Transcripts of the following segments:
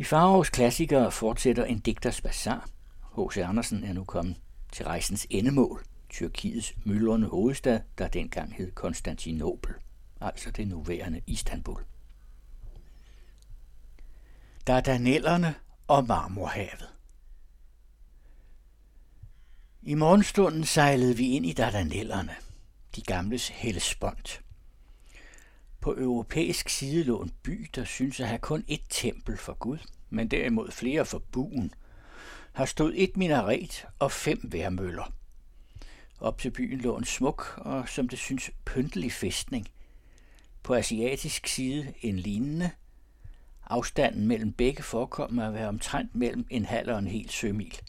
I Farovs klassikere fortsætter en digters bazar. H.C. Andersen er nu kommet til rejsens endemål, Tyrkiets myldrende hovedstad, der dengang hed Konstantinopel, altså det nuværende Istanbul. Dardanellerne og Marmorhavet I morgenstunden sejlede vi ind i Dardanellerne, de gamles Hellespont. På europæisk side lå en by, der synes at have kun ét tempel for Gud, men derimod flere for buen, har stået et minaret og fem værmøller. Op til byen lå en smuk og, som det synes, pyntelig fæstning. På asiatisk side en lignende. Afstanden mellem begge forekommer at være omtrent mellem en halv og en hel sømil.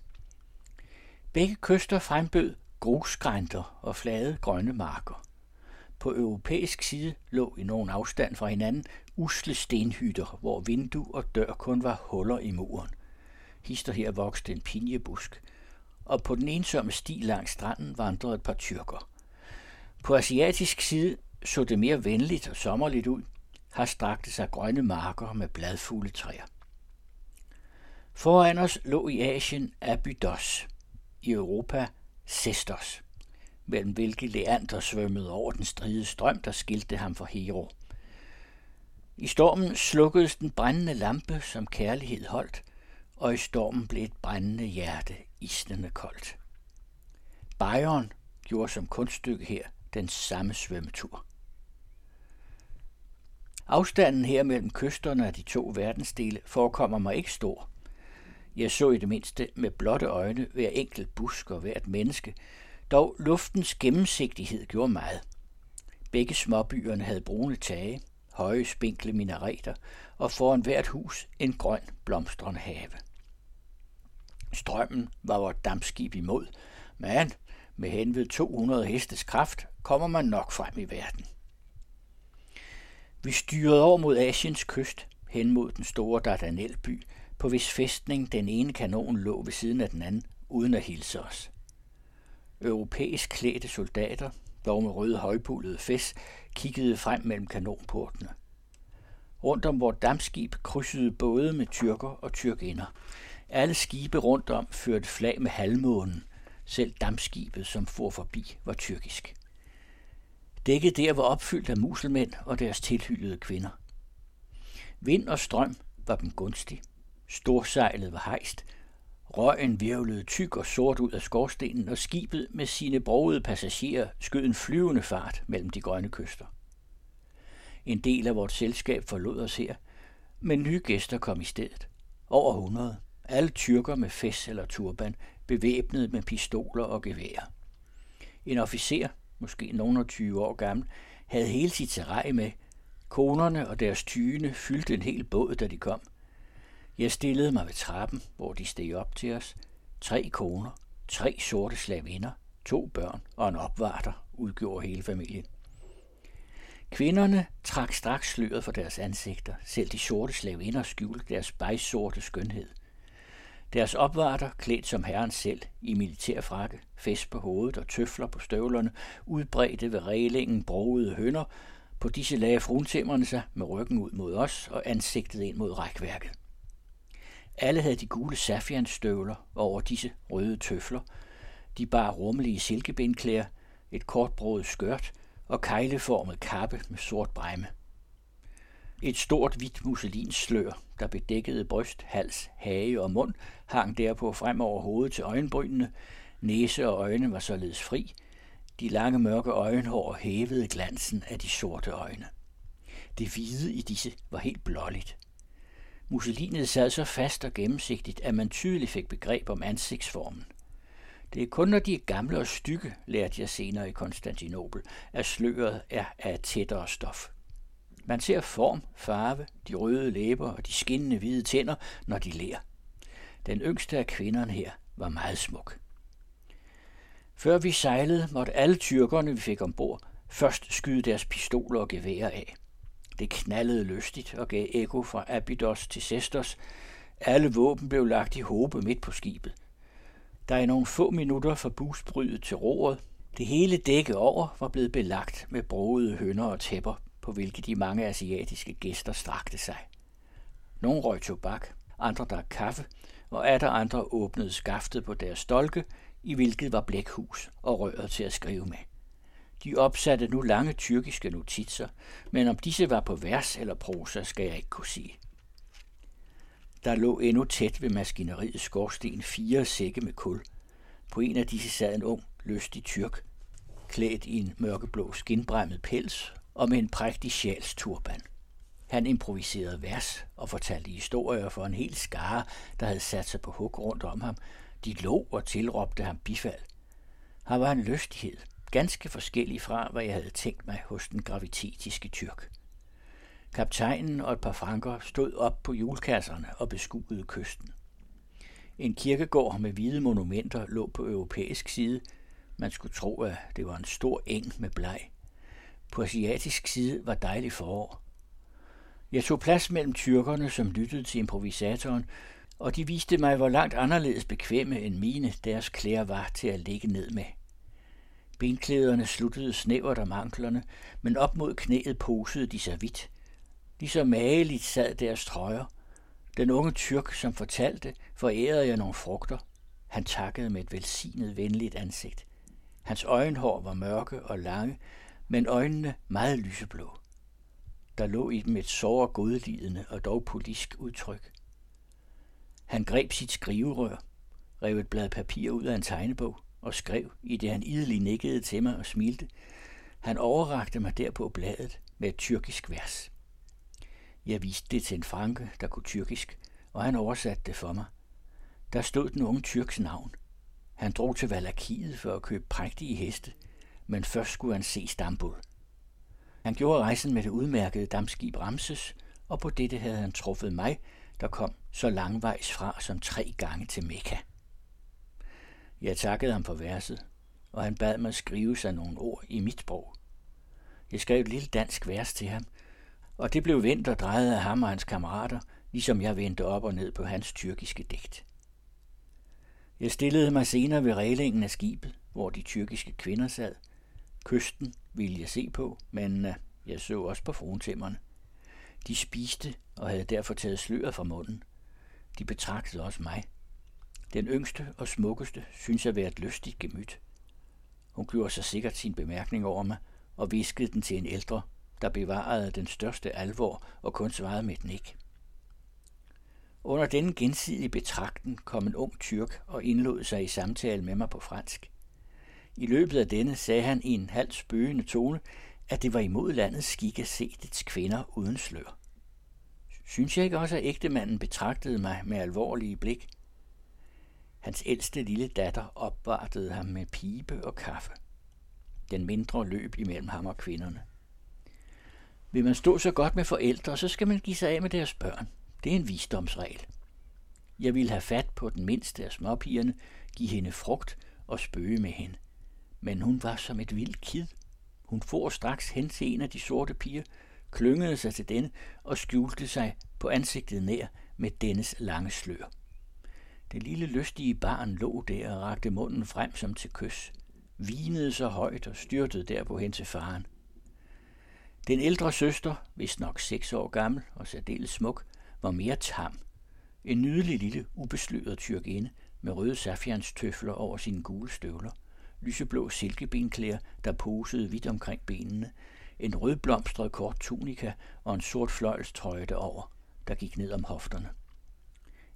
Begge kyster frembød grusgrænter og flade grønne marker. På europæisk side lå i nogen afstand fra hinanden usle stenhytter, hvor vindue og dør kun var huller i muren. Hister her vokste en pinjebusk, og på den ensomme sti langs stranden vandrede et par tyrker. På asiatisk side så det mere venligt og sommerligt ud, har strakte sig grønne marker med bladfulde træer. Foran os lå i Asien Abydos, i Europa Sestos mellem hvilke Leander svømmede over den stride strøm, der skilte ham fra Hero. I stormen slukkedes den brændende lampe, som kærlighed holdt, og i stormen blev et brændende hjerte isnende koldt. Bayern gjorde som kunststykke her den samme svømmetur. Afstanden her mellem kysterne af de to verdensdele forekommer mig ikke stor. Jeg så i det mindste med blotte øjne hver enkelt busk og hvert menneske, dog luftens gennemsigtighed gjorde meget. Begge småbyerne havde brune tage, høje spinkle minareter og foran hvert hus en grøn blomstrende have. Strømmen var vort dampskib imod, men med henved 200 hestes kraft kommer man nok frem i verden. Vi styrede over mod Asiens kyst, hen mod den store Dardanelby, på hvis fæstning den ene kanon lå ved siden af den anden, uden at hilse os. Europæisk klædte soldater, dog med røde højpullede fæs, kiggede frem mellem kanonportene. Rundt om vores dammskib krydsede både med tyrker og tyrkinder. Alle skibe rundt om førte flag med halvmånen. Selv dammskibet, som for forbi, var tyrkisk. Dækket der var opfyldt af muselmænd og deres tilhyllede kvinder. Vind og strøm var dem gunstig. Storsejlet var hejst, Røgen virvlede tyk og sort ud af skorstenen, og skibet med sine brogede passagerer skød en flyvende fart mellem de grønne kyster. En del af vort selskab forlod os her, men nye gæster kom i stedet. Over 100. Alle tyrker med fæs eller turban, bevæbnet med pistoler og geværer. En officer, måske nogen af 20 år gammel, havde hele sit terræ med. Konerne og deres tyne fyldte en hel båd, da de kom. Jeg stillede mig ved trappen, hvor de steg op til os. Tre koner, tre sorte slavinder, to børn og en opvarter udgjorde hele familien. Kvinderne trak straks sløret for deres ansigter. Selv de sorte slavinder skjulte deres bejsorte skønhed. Deres opvarter, klædt som herren selv, i militærfrakke, fest på hovedet og tøfler på støvlerne, udbredte ved reglingen brogede hønder. På disse lagde fruntemmerne sig med ryggen ud mod os og ansigtet ind mod rækværket. Alle havde de gule safianstøvler over disse røde tøfler. De bar rummelige silkebindklæder, et kortbrået skørt og kejleformet kappe med sort bremme. Et stort hvidt musselinslør, der bedækkede bryst, hals, hage og mund, hang derpå frem over hovedet til øjenbrynene. Næse og øjne var således fri. De lange mørke øjenhår hævede glansen af de sorte øjne. Det hvide i disse var helt blåligt. Musselinet sad så fast og gennemsigtigt, at man tydeligt fik begreb om ansigtsformen. Det er kun, når de er gamle og stykke, lærte jeg senere i Konstantinopel, at sløret er af tættere stof. Man ser form, farve, de røde læber og de skinnende hvide tænder, når de lærer. Den yngste af kvinderne her var meget smuk. Før vi sejlede, måtte alle tyrkerne, vi fik ombord, først skyde deres pistoler og geværer af. Det knallede lystigt og gav ekko fra Abydos til Sestos. Alle våben blev lagt i håbe midt på skibet. Der i nogle få minutter fra busbrydet til roret. Det hele dække over var blevet belagt med broede hønder og tæpper, på hvilke de mange asiatiske gæster strakte sig. Nogle røg tobak, andre drak kaffe, og atter andre åbnede skaftet på deres stolke, i hvilket var blækhus og røret til at skrive med. De opsatte nu lange tyrkiske notitser, men om disse var på vers eller prosa, skal jeg ikke kunne sige. Der lå endnu tæt ved maskineriets skorsten fire sække med kul. På en af disse sad en ung, lystig tyrk, klædt i en mørkeblå skinbremmet pels og med en prægtig sjælsturban. Han improviserede vers og fortalte historier for en hel skare, der havde sat sig på hug rundt om ham. De lå og tilråbte ham bifald. Han var en lystighed, ganske forskellig fra, hvad jeg havde tænkt mig hos den gravitetiske tyrk. Kaptajnen og et par franker stod op på julkasserne og beskuede kysten. En kirkegård med hvide monumenter lå på europæisk side. Man skulle tro, at det var en stor eng med bleg. På asiatisk side var dejlig forår. Jeg tog plads mellem tyrkerne, som lyttede til improvisatoren, og de viste mig, hvor langt anderledes bekvemme end mine deres klæder var til at ligge ned med. Benklæderne sluttede snævert om anklerne, men op mod knæet posede de sig vidt. Lige mageligt sad deres trøjer. Den unge tyrk, som fortalte, forærede jeg nogle frugter. Han takkede med et velsignet venligt ansigt. Hans øjenhår var mørke og lange, men øjnene meget lyseblå. Der lå i dem et sår godlidende og dog politisk udtryk. Han greb sit skriverør, rev et blad papir ud af en tegnebog og skrev, i det han idelig nikkede til mig og smilte. Han overrakte mig derpå bladet med et tyrkisk vers. Jeg viste det til en franke, der kunne tyrkisk, og han oversatte det for mig. Der stod den unge tyrks navn. Han drog til Valakiet for at købe prægtige heste, men først skulle han se Stambul. Han gjorde rejsen med det udmærkede dammskib Ramses, og på dette havde han truffet mig, der kom så langvejs fra som tre gange til Mekka. Jeg takkede ham for verset, og han bad mig skrive sig nogle ord i mit sprog. Jeg skrev et lille dansk vers til ham, og det blev vendt og drejet af ham og hans kammerater, ligesom jeg vendte op og ned på hans tyrkiske digt. Jeg stillede mig senere ved reglingen af skibet, hvor de tyrkiske kvinder sad. Kysten ville jeg se på, men øh, jeg så også på fruentimmerne. De spiste og havde derfor taget sløret fra munden. De betragtede også mig. Den yngste og smukkeste synes jeg være et lystigt gemyt. Hun gjorde sig sikkert sin bemærkning over mig og viskede den til en ældre, der bevarede den største alvor og kun svarede med et nik. Under denne gensidige betragten kom en ung tyrk og indlod sig i samtale med mig på fransk. I løbet af denne sagde han i en halv spøgende tone, at det var imod landets skik at se dets kvinder uden slør. Synes jeg ikke også, at ægtemanden betragtede mig med alvorlige blik? Hans ældste lille datter opvartede ham med pibe og kaffe. Den mindre løb imellem ham og kvinderne. Vil man stå så godt med forældre, så skal man give sig af med deres børn. Det er en visdomsregel. Jeg ville have fat på den mindste af småpigerne, give hende frugt og spøge med hende. Men hun var som et vildt kid. Hun for straks hen til en af de sorte piger, klyngede sig til denne og skjulte sig på ansigtet nær med dennes lange slør. Det lille lystige barn lå der og rakte munden frem som til kys, vinede så højt og styrtede derpå hen til faren. Den ældre søster, hvis nok seks år gammel og særdeles smuk, var mere tam. En nydelig lille, ubesløret tyrkinde med røde safianstøfler over sine gule støvler, lyseblå silkebenklæder, der posede vidt omkring benene, en rødblomstret kort tunika og en sort fløjlstrøje derover, der gik ned om hofterne.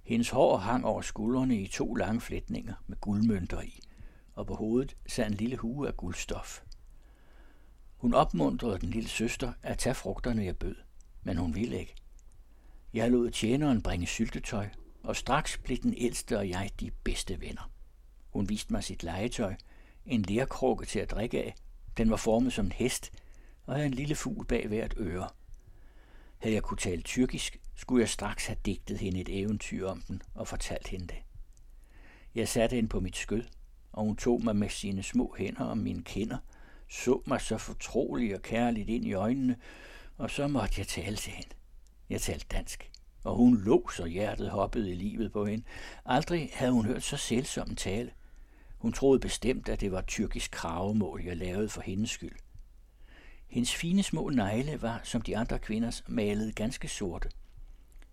Hendes hår hang over skuldrene i to lange flætninger med guldmønter i, og på hovedet sad en lille hue af guldstof. Hun opmuntrede den lille søster at tage frugterne, jeg bød, men hun ville ikke. Jeg lod tjeneren bringe syltetøj, og straks blev den ældste og jeg de bedste venner. Hun viste mig sit legetøj, en lærkrukke til at drikke af. Den var formet som en hest, og havde en lille fugl bag hvert øre. Havde jeg kunne tale tyrkisk, skulle jeg straks have digtet hende et eventyr om den og fortalt hende det. Jeg satte hende på mit skød, og hun tog mig med sine små hænder om mine kinder, så mig så fortroligt og kærligt ind i øjnene, og så måtte jeg tale til hende. Jeg talte dansk, og hun lå, så hjertet hoppede i livet på hende. Aldrig havde hun hørt så selvsom tale. Hun troede bestemt, at det var tyrkisk kravemål, jeg lavede for hendes skyld. Hendes fine små negle var, som de andre kvinders, malet ganske sorte.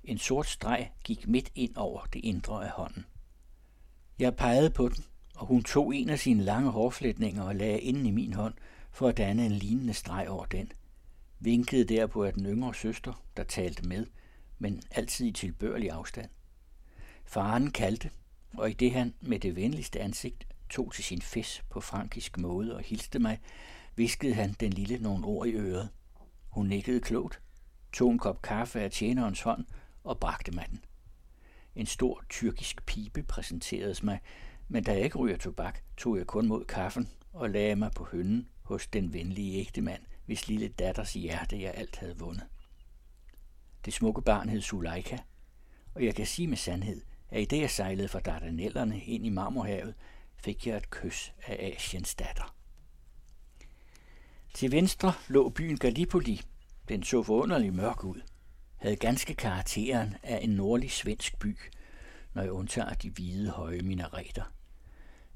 En sort streg gik midt ind over det indre af hånden. Jeg pegede på den, og hun tog en af sine lange hårflætninger og lagde inden i min hånd for at danne en lignende streg over den. Vinkede derpå af den yngre søster, der talte med, men altid i tilbørlig afstand. Faren kaldte, og i det han med det venligste ansigt tog til sin fes på frankisk måde og hilste mig, viskede han den lille nogle ord i øret. Hun nikkede klogt, tog en kop kaffe af tjenerens hånd og bragte mig den. En stor tyrkisk pibe præsenteredes mig, men da jeg ikke ryger tobak, tog jeg kun mod kaffen og lagde mig på hønnen hos den venlige ægtemand, hvis lille datters hjerte jeg alt havde vundet. Det smukke barn hed Suleika, og jeg kan sige med sandhed, at i det jeg sejlede fra Dardanellerne ind i Marmorhavet, fik jeg et kys af Asiens datter. Til venstre lå byen Gallipoli. Den så forunderligt mørk ud. Havde ganske karakteren af en nordlig svensk by, når jeg undtager de hvide høje minareter.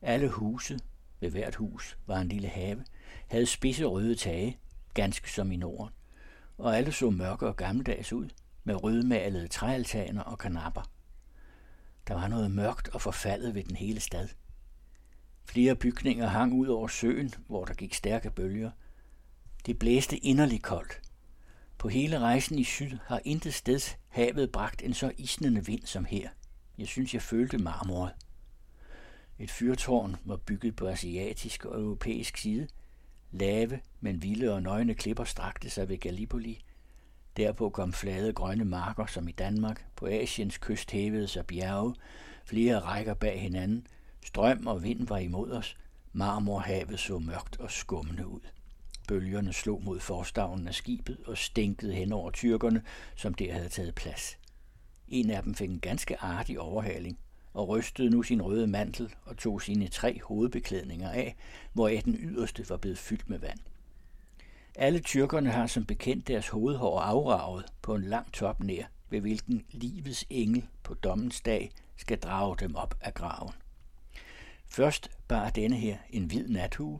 Alle huse, ved hvert hus var en lille have, havde spidse røde tage, ganske som i Norden, og alle så mørke og gammeldags ud, med rødmalede træaltaner og kanapper. Der var noget mørkt og forfaldet ved den hele stad. Flere bygninger hang ud over søen, hvor der gik stærke bølger. Det blæste inderligt koldt. På hele rejsen i syd har intet sted havet bragt en så isnende vind som her. Jeg synes, jeg følte marmoret. Et fyrtårn var bygget på asiatisk og europæisk side. Lave, men vilde og nøgne klipper strakte sig ved Gallipoli. Derpå kom flade grønne marker, som i Danmark. På Asiens kyst hævede sig bjerge, flere rækker bag hinanden. Strøm og vind var imod os. Marmorhavet så mørkt og skummende ud. Bølgerne slog mod forstavnen af skibet og stænkede hen over tyrkerne, som der havde taget plads. En af dem fik en ganske artig overhaling og rystede nu sin røde mantel og tog sine tre hovedbeklædninger af, hvoraf den yderste var blevet fyldt med vand. Alle tyrkerne har som bekendt deres hovedhår afraget på en lang top nær, ved hvilken livets engel på dommens dag skal drage dem op af graven. Først bar denne her en hvid nathue,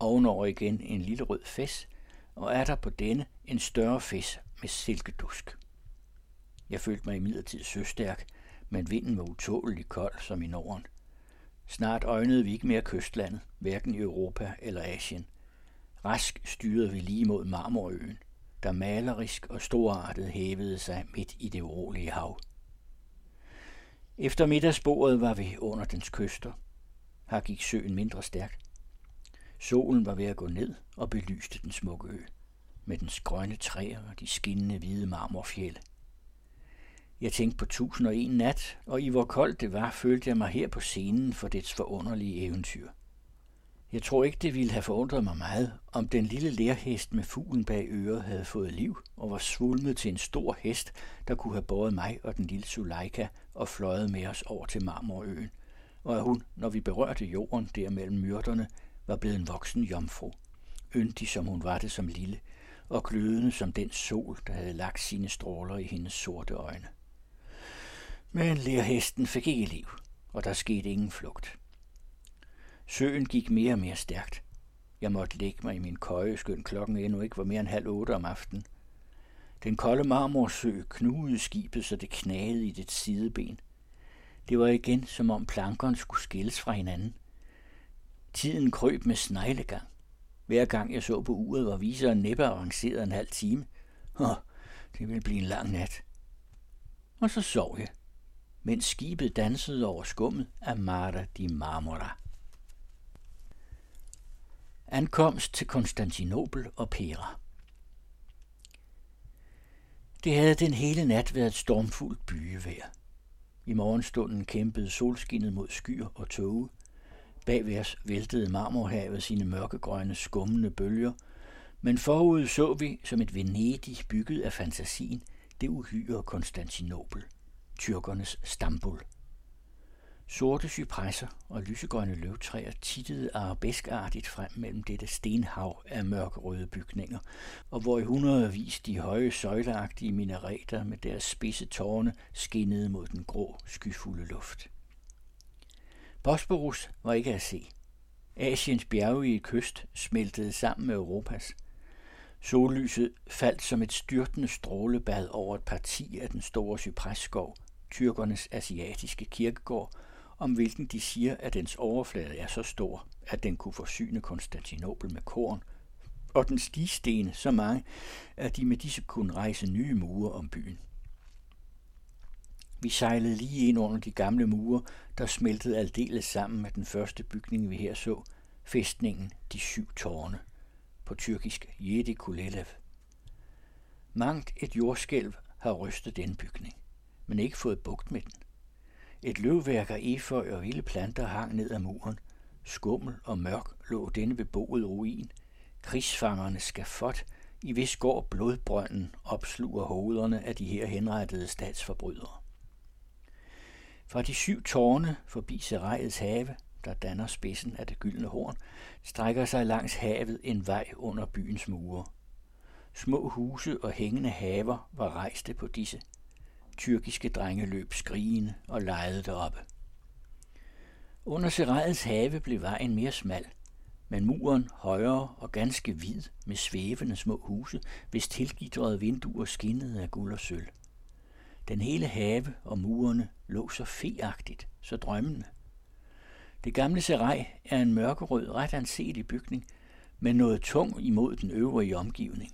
ovenover igen en lille rød fes, og er der på denne en større fes med silkedusk. Jeg følte mig imidlertid søstærk, men vinden var utålelig kold som i Norden. Snart øjnede vi ikke mere kystlandet, hverken i Europa eller Asien. Rask styrede vi lige mod Marmorøen, der malerisk og storartet hævede sig midt i det urolige hav. Efter middagsbordet var vi under dens kyster. Her gik søen mindre stærkt. Solen var ved at gå ned og belyste den smukke ø, med dens grønne træer og de skinnende hvide marmorfjeld. Jeg tænkte på tusind og en nat, og i hvor koldt det var, følte jeg mig her på scenen for dets forunderlige eventyr. Jeg tror ikke, det ville have forundret mig meget, om den lille lærhest med fuglen bag øret havde fået liv og var svulmet til en stor hest, der kunne have båret mig og den lille Suleika og fløjet med os over til Marmorøen, og at hun, når vi berørte jorden der mellem myrderne, var blevet en voksen jomfru, yndig som hun var det som lille, og glødende som den sol, der havde lagt sine stråler i hendes sorte øjne. Men lærhesten fik ikke liv, og der skete ingen flugt. Søen gik mere og mere stærkt. Jeg måtte lægge mig i min køje, skøn klokken endnu ikke var mere end halv otte om aftenen. Den kolde marmorsø knugede skibet, så det knagede i det sideben. Det var igen, som om plankerne skulle skilles fra hinanden. Tiden krøb med sneglegang. Hver gang jeg så på uret, var viseren næppe avanceret en halv time. Åh, det ville blive en lang nat. Og så sov jeg mens skibet dansede over skummet af Mara di Marmora. Ankomst til Konstantinopel og Pera. Det havde den hele nat været et stormfuldt byevejr. I morgenstunden kæmpede solskinnet mod skyer og tåge. Bagværs væltede marmorhavet sine mørkegrønne skummende bølger, men forud så vi som et Venedig bygget af fantasien det uhyre Konstantinopel – tyrkernes Stambul. Sorte cypresser og lysegrønne løvtræer tittede arabeskartigt frem mellem dette stenhav af mørkerøde bygninger, og hvor i hundredvis de høje søjleagtige minareter med deres spidse tårne skinnede mod den grå, skyfulde luft. Bosporus var ikke at se. Asiens bjerge kyst smeltede sammen med Europas. Sollyset faldt som et styrtende strålebad over et parti af den store cypresskov, tyrkernes asiatiske kirkegård, om hvilken de siger, at dens overflade er så stor, at den kunne forsyne Konstantinopel med korn, og den stigstene så mange, at de med disse kunne rejse nye mure om byen. Vi sejlede lige ind under de gamle mure, der smeltede aldeles sammen med den første bygning, vi her så, fæstningen De Syv Tårne, på tyrkisk Yedi Kulelev. Mangt et jordskælv har rystet den bygning, men ikke fået bugt med den. Et løvværk af eføj og vilde planter hang ned ad muren. Skummel og mørk lå denne beboede ruin. Krigsfangerne skafot, i hvis går blodbrønden opsluger hovederne af de her henrettede statsforbrydere. Fra de syv tårne forbi Serejets have, der danner spidsen af det gyldne horn, strækker sig langs havet en vej under byens mure. Små huse og hængende haver var rejste på disse. Tyrkiske drenge løb skrigende og legede deroppe. Under Serejets have blev vejen mere smal, men muren højere og ganske hvid med svævende små huse, hvis tilgitrede vinduer skinnede af guld og sølv. Den hele have og murene lå så feagtigt, så drømmende. Det gamle serej er en mørkerød, ret anselig bygning, med noget tung imod den øvrige omgivning.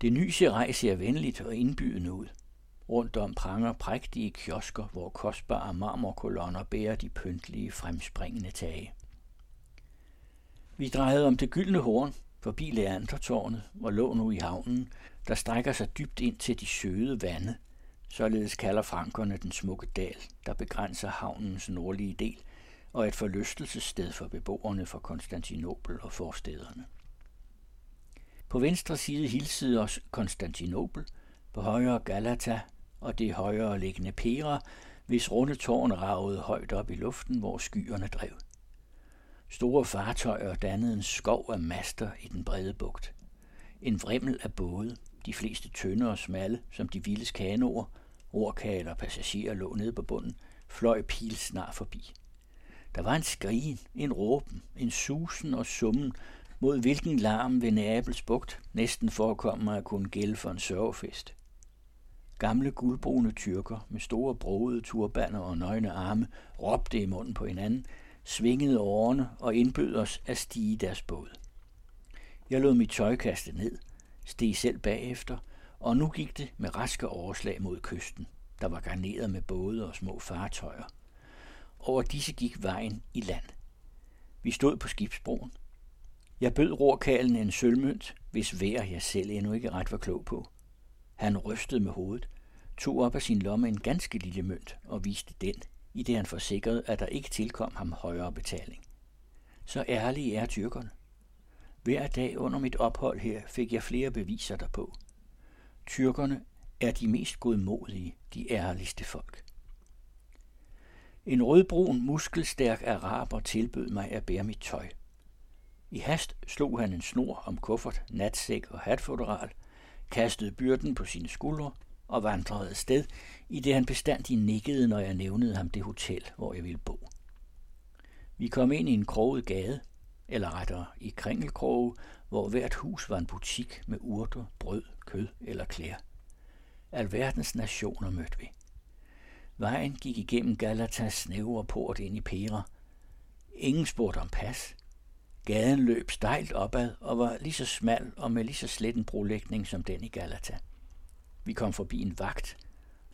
Det nye serej ser venligt og indbydende ud. Rundt om pranger prægtige kiosker, hvor kostbare marmorkolonner bærer de pyntlige fremspringende tage. Vi drejede om det gyldne horn, forbi Leandertårnet og lå nu i havnen, der strækker sig dybt ind til de søde vande – Således kalder frankerne den smukke dal, der begrænser havnens nordlige del, og et forlystelsessted for beboerne fra Konstantinopel og forstederne. På venstre side hilsede os Konstantinopel, på højre Galata og det højere liggende Pera, hvis runde tårn ragede højt op i luften, hvor skyerne drev. Store fartøjer dannede en skov af master i den brede bugt. En vrimmel af både, de fleste tynde og smalle, som de vildes kanoer, Rorkaler og passagerer lå nede på bunden, fløj pil snart forbi. Der var en skrigen, en råben, en susen og summen, mod hvilken larm ved Neapels bugt næsten forekommer at kunne gælde for en sørgefest. Gamle guldbrune tyrker med store brogede turbaner og nøgne arme råbte i munden på hinanden, svingede årene og indbød os at stige deres båd. Jeg lod mit tøj kaste ned, steg selv bagefter og nu gik det med raske overslag mod kysten, der var garneret med både og små fartøjer. Over disse gik vejen i land. Vi stod på skibsbroen. Jeg bød rorkalen en sølvmønt, hvis vær jeg selv endnu ikke ret var klog på. Han rystede med hovedet, tog op af sin lomme en ganske lille mønt og viste den, i det han forsikrede, at der ikke tilkom ham højere betaling. Så ærlige er tyrkerne. Hver dag under mit ophold her fik jeg flere beviser derpå. Tyrkerne er de mest godmodige, de ærligste folk. En rødbrun, muskelstærk araber tilbød mig at bære mit tøj. I hast slog han en snor om kuffert, natsæk og hatfoderal, kastede byrden på sine skuldre og vandrede sted, i det han bestandig nikkede, når jeg nævnede ham det hotel, hvor jeg ville bo. Vi kom ind i en kroget gade, eller rettere i kringelkroge, hvor hvert hus var en butik med urter, brød, kød eller klæder. Alverdens nationer mødte vi. Vejen gik igennem Galatas snævre port ind i Pera. Ingen spurgte om pas. Gaden løb stejlt opad og var lige så smal og med lige så slet en brolægning som den i Galata. Vi kom forbi en vagt.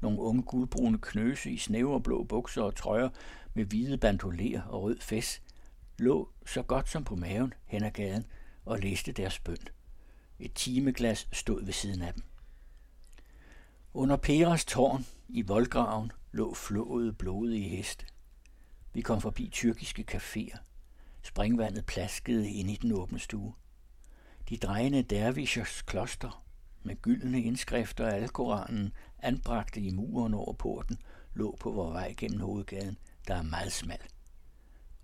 Nogle unge guldbrune knøse i snævre blå bukser og trøjer med hvide bandolerer og rød fes lå så godt som på maven hen ad gaden og læste deres bøn. Et timeglas stod ved siden af dem. Under Peras tårn i voldgraven lå flåede blodige heste. Vi kom forbi tyrkiske caféer. Springvandet plaskede ind i den åbne stue. De drejende dervishers kloster med gyldne indskrifter af Alkoranen anbragte i muren over porten lå på vor vej gennem hovedgaden, der er meget smal.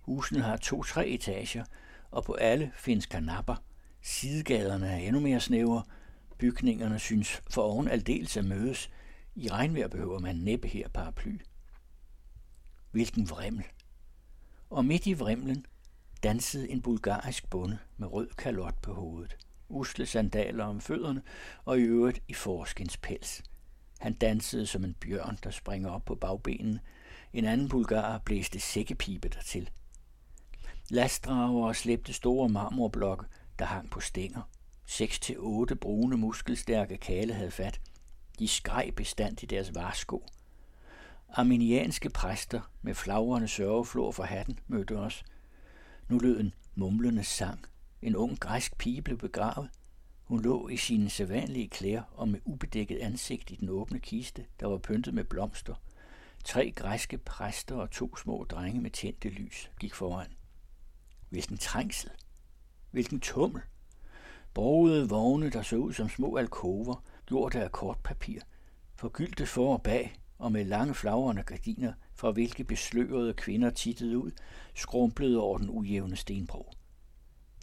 Husene har to-tre etager, og på alle findes kanapper. Sidegaderne er endnu mere snævre. Bygningerne synes for oven aldeles at mødes. I regnvejr behøver man næppe her paraply. Hvilken vrimmel! Og midt i vrimlen dansede en bulgarisk bonde med rød kalot på hovedet. usle sandaler om fødderne og i øvrigt i forskens pels. Han dansede som en bjørn, der springer op på bagbenene. En anden bulgar blæste sækkepibe dertil. Lastdrager slæbte store marmorblokke, der hang på stænger. Seks til otte brune, muskelstærke kale havde fat. De skreg bestandt i deres varsko. Arminianske præster med flagrende sørgeflor for hatten mødte os. Nu lød en mumlende sang. En ung græsk pige blev begravet. Hun lå i sine sædvanlige klæder og med ubedækket ansigt i den åbne kiste, der var pyntet med blomster. Tre græske præster og to små drenge med tændte lys gik foran. Hvilken trængsel! Hvilken tummel! Borgede vogne, der så ud som små alkover, gjort af kortpapir, forgyldte for og bag, og med lange flagrende gardiner, fra hvilke beslørede kvinder tittede ud, skrumplede over den ujævne stenbro.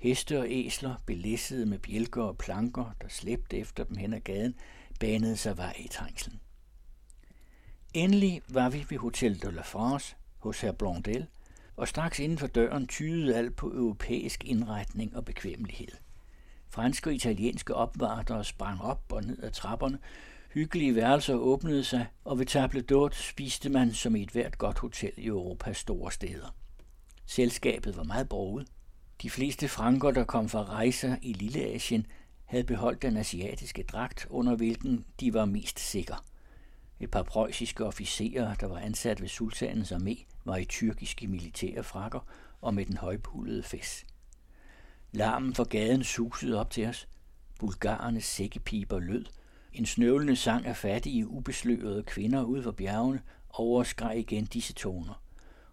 Heste og æsler, belæssede med bjælker og planker, der slæbte efter dem hen ad gaden, banede sig vej i trængslen. Endelig var vi ved Hotel de la France hos herr Blondel, og straks inden for døren tydede alt på europæisk indretning og bekvemmelighed. Franske og italienske opvartere sprang op og ned ad trapperne, hyggelige værelser åbnede sig, og ved table d'hôte spiste man som i et hvert godt hotel i Europas store steder. Selskabet var meget broget. De fleste franker, der kom fra rejser i Lilleasien, havde beholdt den asiatiske dragt, under hvilken de var mest sikre. Et par preussiske officerer, der var ansat ved sultanens armé, var i tyrkiske militære frakker og med den højpullede fæs. Larmen fra gaden susede op til os. Bulgarernes sækkepiber lød. En snøvlende sang af fattige, ubeslørede kvinder ud for bjergene overskreg igen disse toner.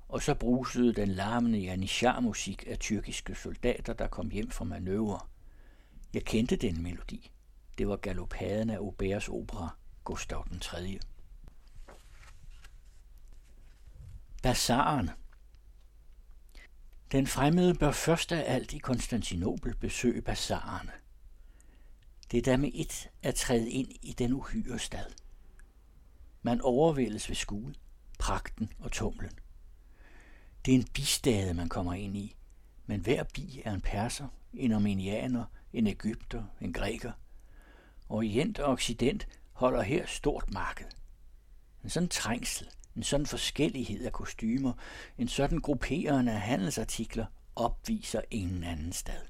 Og så brusede den larmende janishar-musik af tyrkiske soldater, der kom hjem fra manøvre. Jeg kendte den melodi. Det var galopaden af Auberts opera, Gustav den 3. Bazaren Den fremmede bør først af alt i Konstantinopel besøge bazarerne. Det er da med et at træde ind i den uhyre stad. Man overvældes ved skue, pragten og tumlen. Det er en bistade, man kommer ind i, men hver bi er en perser, en armenianer, en egypter, en græker. Orient og Occident holder her stort marked. En sådan trængsel, en sådan forskellighed af kostymer, en sådan grupperende af handelsartikler opviser ingen anden sted.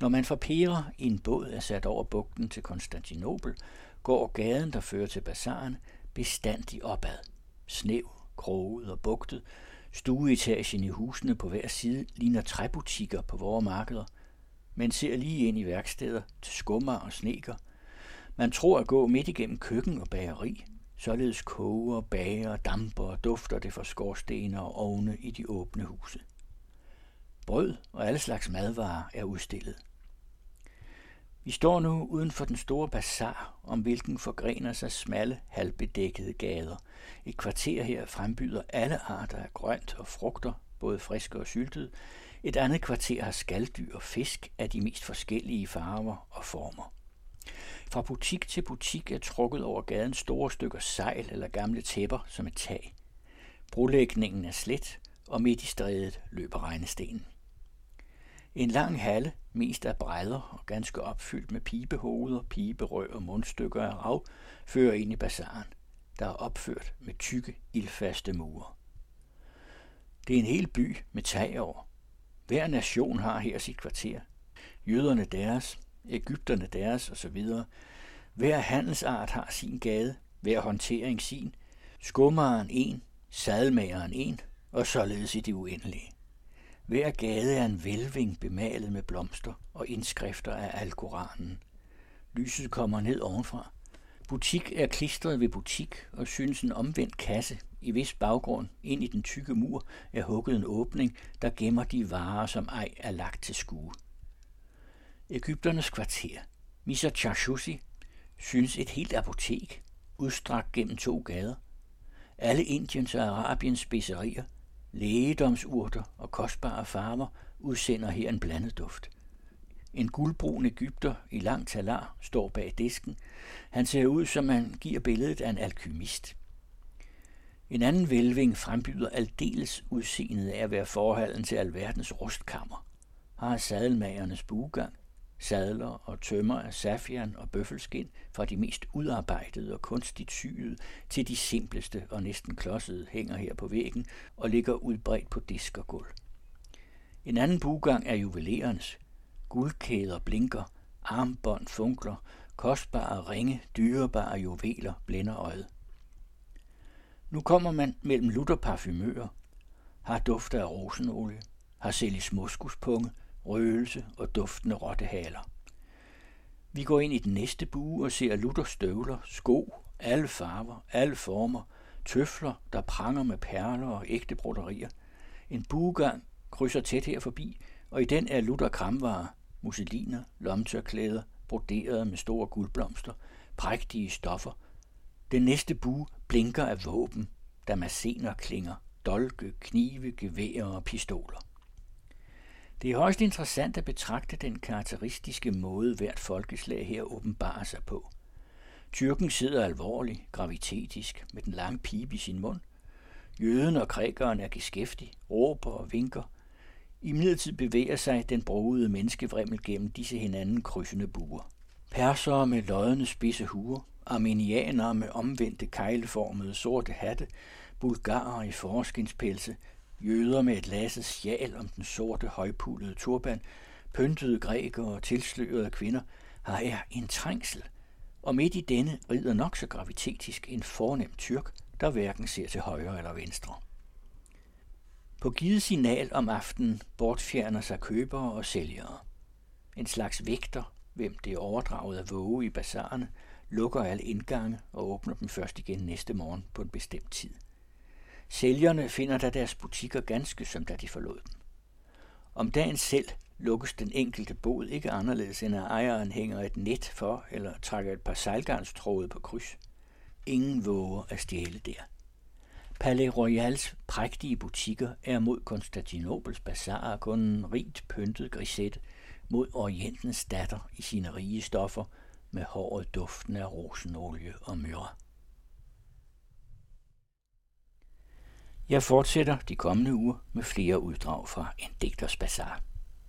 Når man fra Pera i en båd er sat over bugten til Konstantinopel, går gaden, der fører til bazaren, bestandig opad. Snev, kroget og bugtet, stueetagen i husene på hver side ligner træbutikker på vore markeder. Man ser lige ind i værksteder til skummer og sneker. Man tror at gå midt igennem køkken og bageri, Således koger, bager, damper og dufter det fra skorstene og ovne i de åbne huse. Brød og alle slags madvarer er udstillet. Vi står nu uden for den store bazar, om hvilken forgrener sig smalle, halvbedækkede gader. Et kvarter her frembyder alle arter af grønt og frugter, både friske og syltede. Et andet kvarter har skalddyr og fisk af de mest forskellige farver og former. Fra butik til butik er trukket over gaden store stykker sejl eller gamle tæpper som et tag. Brolægningen er slet, og midt i strædet løber regnestenen. En lang halle, mest af brædder og ganske opfyldt med pibehoveder, piberøg og mundstykker af rav, fører ind i bazaren, der er opført med tykke, ildfaste mure. Det er en hel by med tag over. Hver nation har her sit kvarter. Jøderne deres, Ægypterne deres osv. Hver handelsart har sin gade, hver håndtering sin, skummeren en, sadelmageren en, og således i det uendelige. Hver gade er en velving bemalet med blomster og indskrifter af Alkoranen. Lyset kommer ned ovenfra. Butik er klistret ved butik og synes en omvendt kasse, i vis baggrund ind i den tykke mur er hugget en åbning, der gemmer de varer, som ej er lagt til skue. Ægypternes kvarter, Misa Charshusi, synes et helt apotek, udstrakt gennem to gader. Alle Indiens og Arabiens specerier, lægedomsurter og kostbare farver udsender her en blandet duft. En guldbrun Ægypter i lang talar står bag disken. Han ser ud, som man giver billedet af en alkymist. En anden velving frembyder aldeles udseendet af at være forhalden til alverdens rustkammer. Har sadelmagernes buegang, sadler og tømmer af safian og bøffelskin, fra de mest udarbejdede og kunstigt syede til de simpleste og næsten klodsede hænger her på væggen og ligger udbredt på disk og gulv. En anden bugang er juvelerens. Guldkæder blinker, armbånd funkler, kostbare ringe, dyrebare juveler blænder øjet. Nu kommer man mellem lutterparfumører, har duft af rosenolie, har sælges moskuspunge, røgelse og duftende rottehaler. Vi går ind i den næste bue og ser lutter støvler, sko, alle farver, alle former, tøfler, der pranger med perler og ægte broderier. En buegang krydser tæt her forbi, og i den er Luther kramvarer, musseliner, lomtørklæder, broderede med store guldblomster, prægtige stoffer. Den næste bue blinker af våben, damasener klinger, dolke, knive, geværer og pistoler. Det er højst interessant at betragte den karakteristiske måde, hvert folkeslag her åbenbarer sig på. Tyrken sidder alvorlig, gravitetisk, med den lange pibe i sin mund. Jøden og grækeren er geskæftig, råber og vinker. I midlertid bevæger sig den brugede menneskevrimmel gennem disse hinanden krydsende buer. Persere med lodne spidse huer, armenianere med omvendte kejleformede sorte hatte, bulgarer i forskinspelse, jøder med et lasset sjal om den sorte højpullede turban, pyntede grækere og tilslørede kvinder, har er en trængsel, og midt i denne rider nok så gravitetisk en fornem tyrk, der hverken ser til højre eller venstre. På givet signal om aftenen bortfjerner sig købere og sælgere. En slags vægter, hvem det er overdraget af våge i bazarerne, lukker alle indgange og åbner dem først igen næste morgen på en bestemt tid. Sælgerne finder da deres butikker ganske som da de forlod dem. Om dagen selv lukkes den enkelte bod ikke anderledes end at ejeren hænger et net for eller trækker et par sejlgarnstråde på kryds. Ingen våger at stjæle der. Palais Royals prægtige butikker er mod Konstantinopels bazaar kun en rigt pyntet grisette mod Orientens datter i sine rige stoffer med håret duftende af rosenolie og myrre. Jeg fortsætter de kommende uger med flere uddrag fra en digters bazar.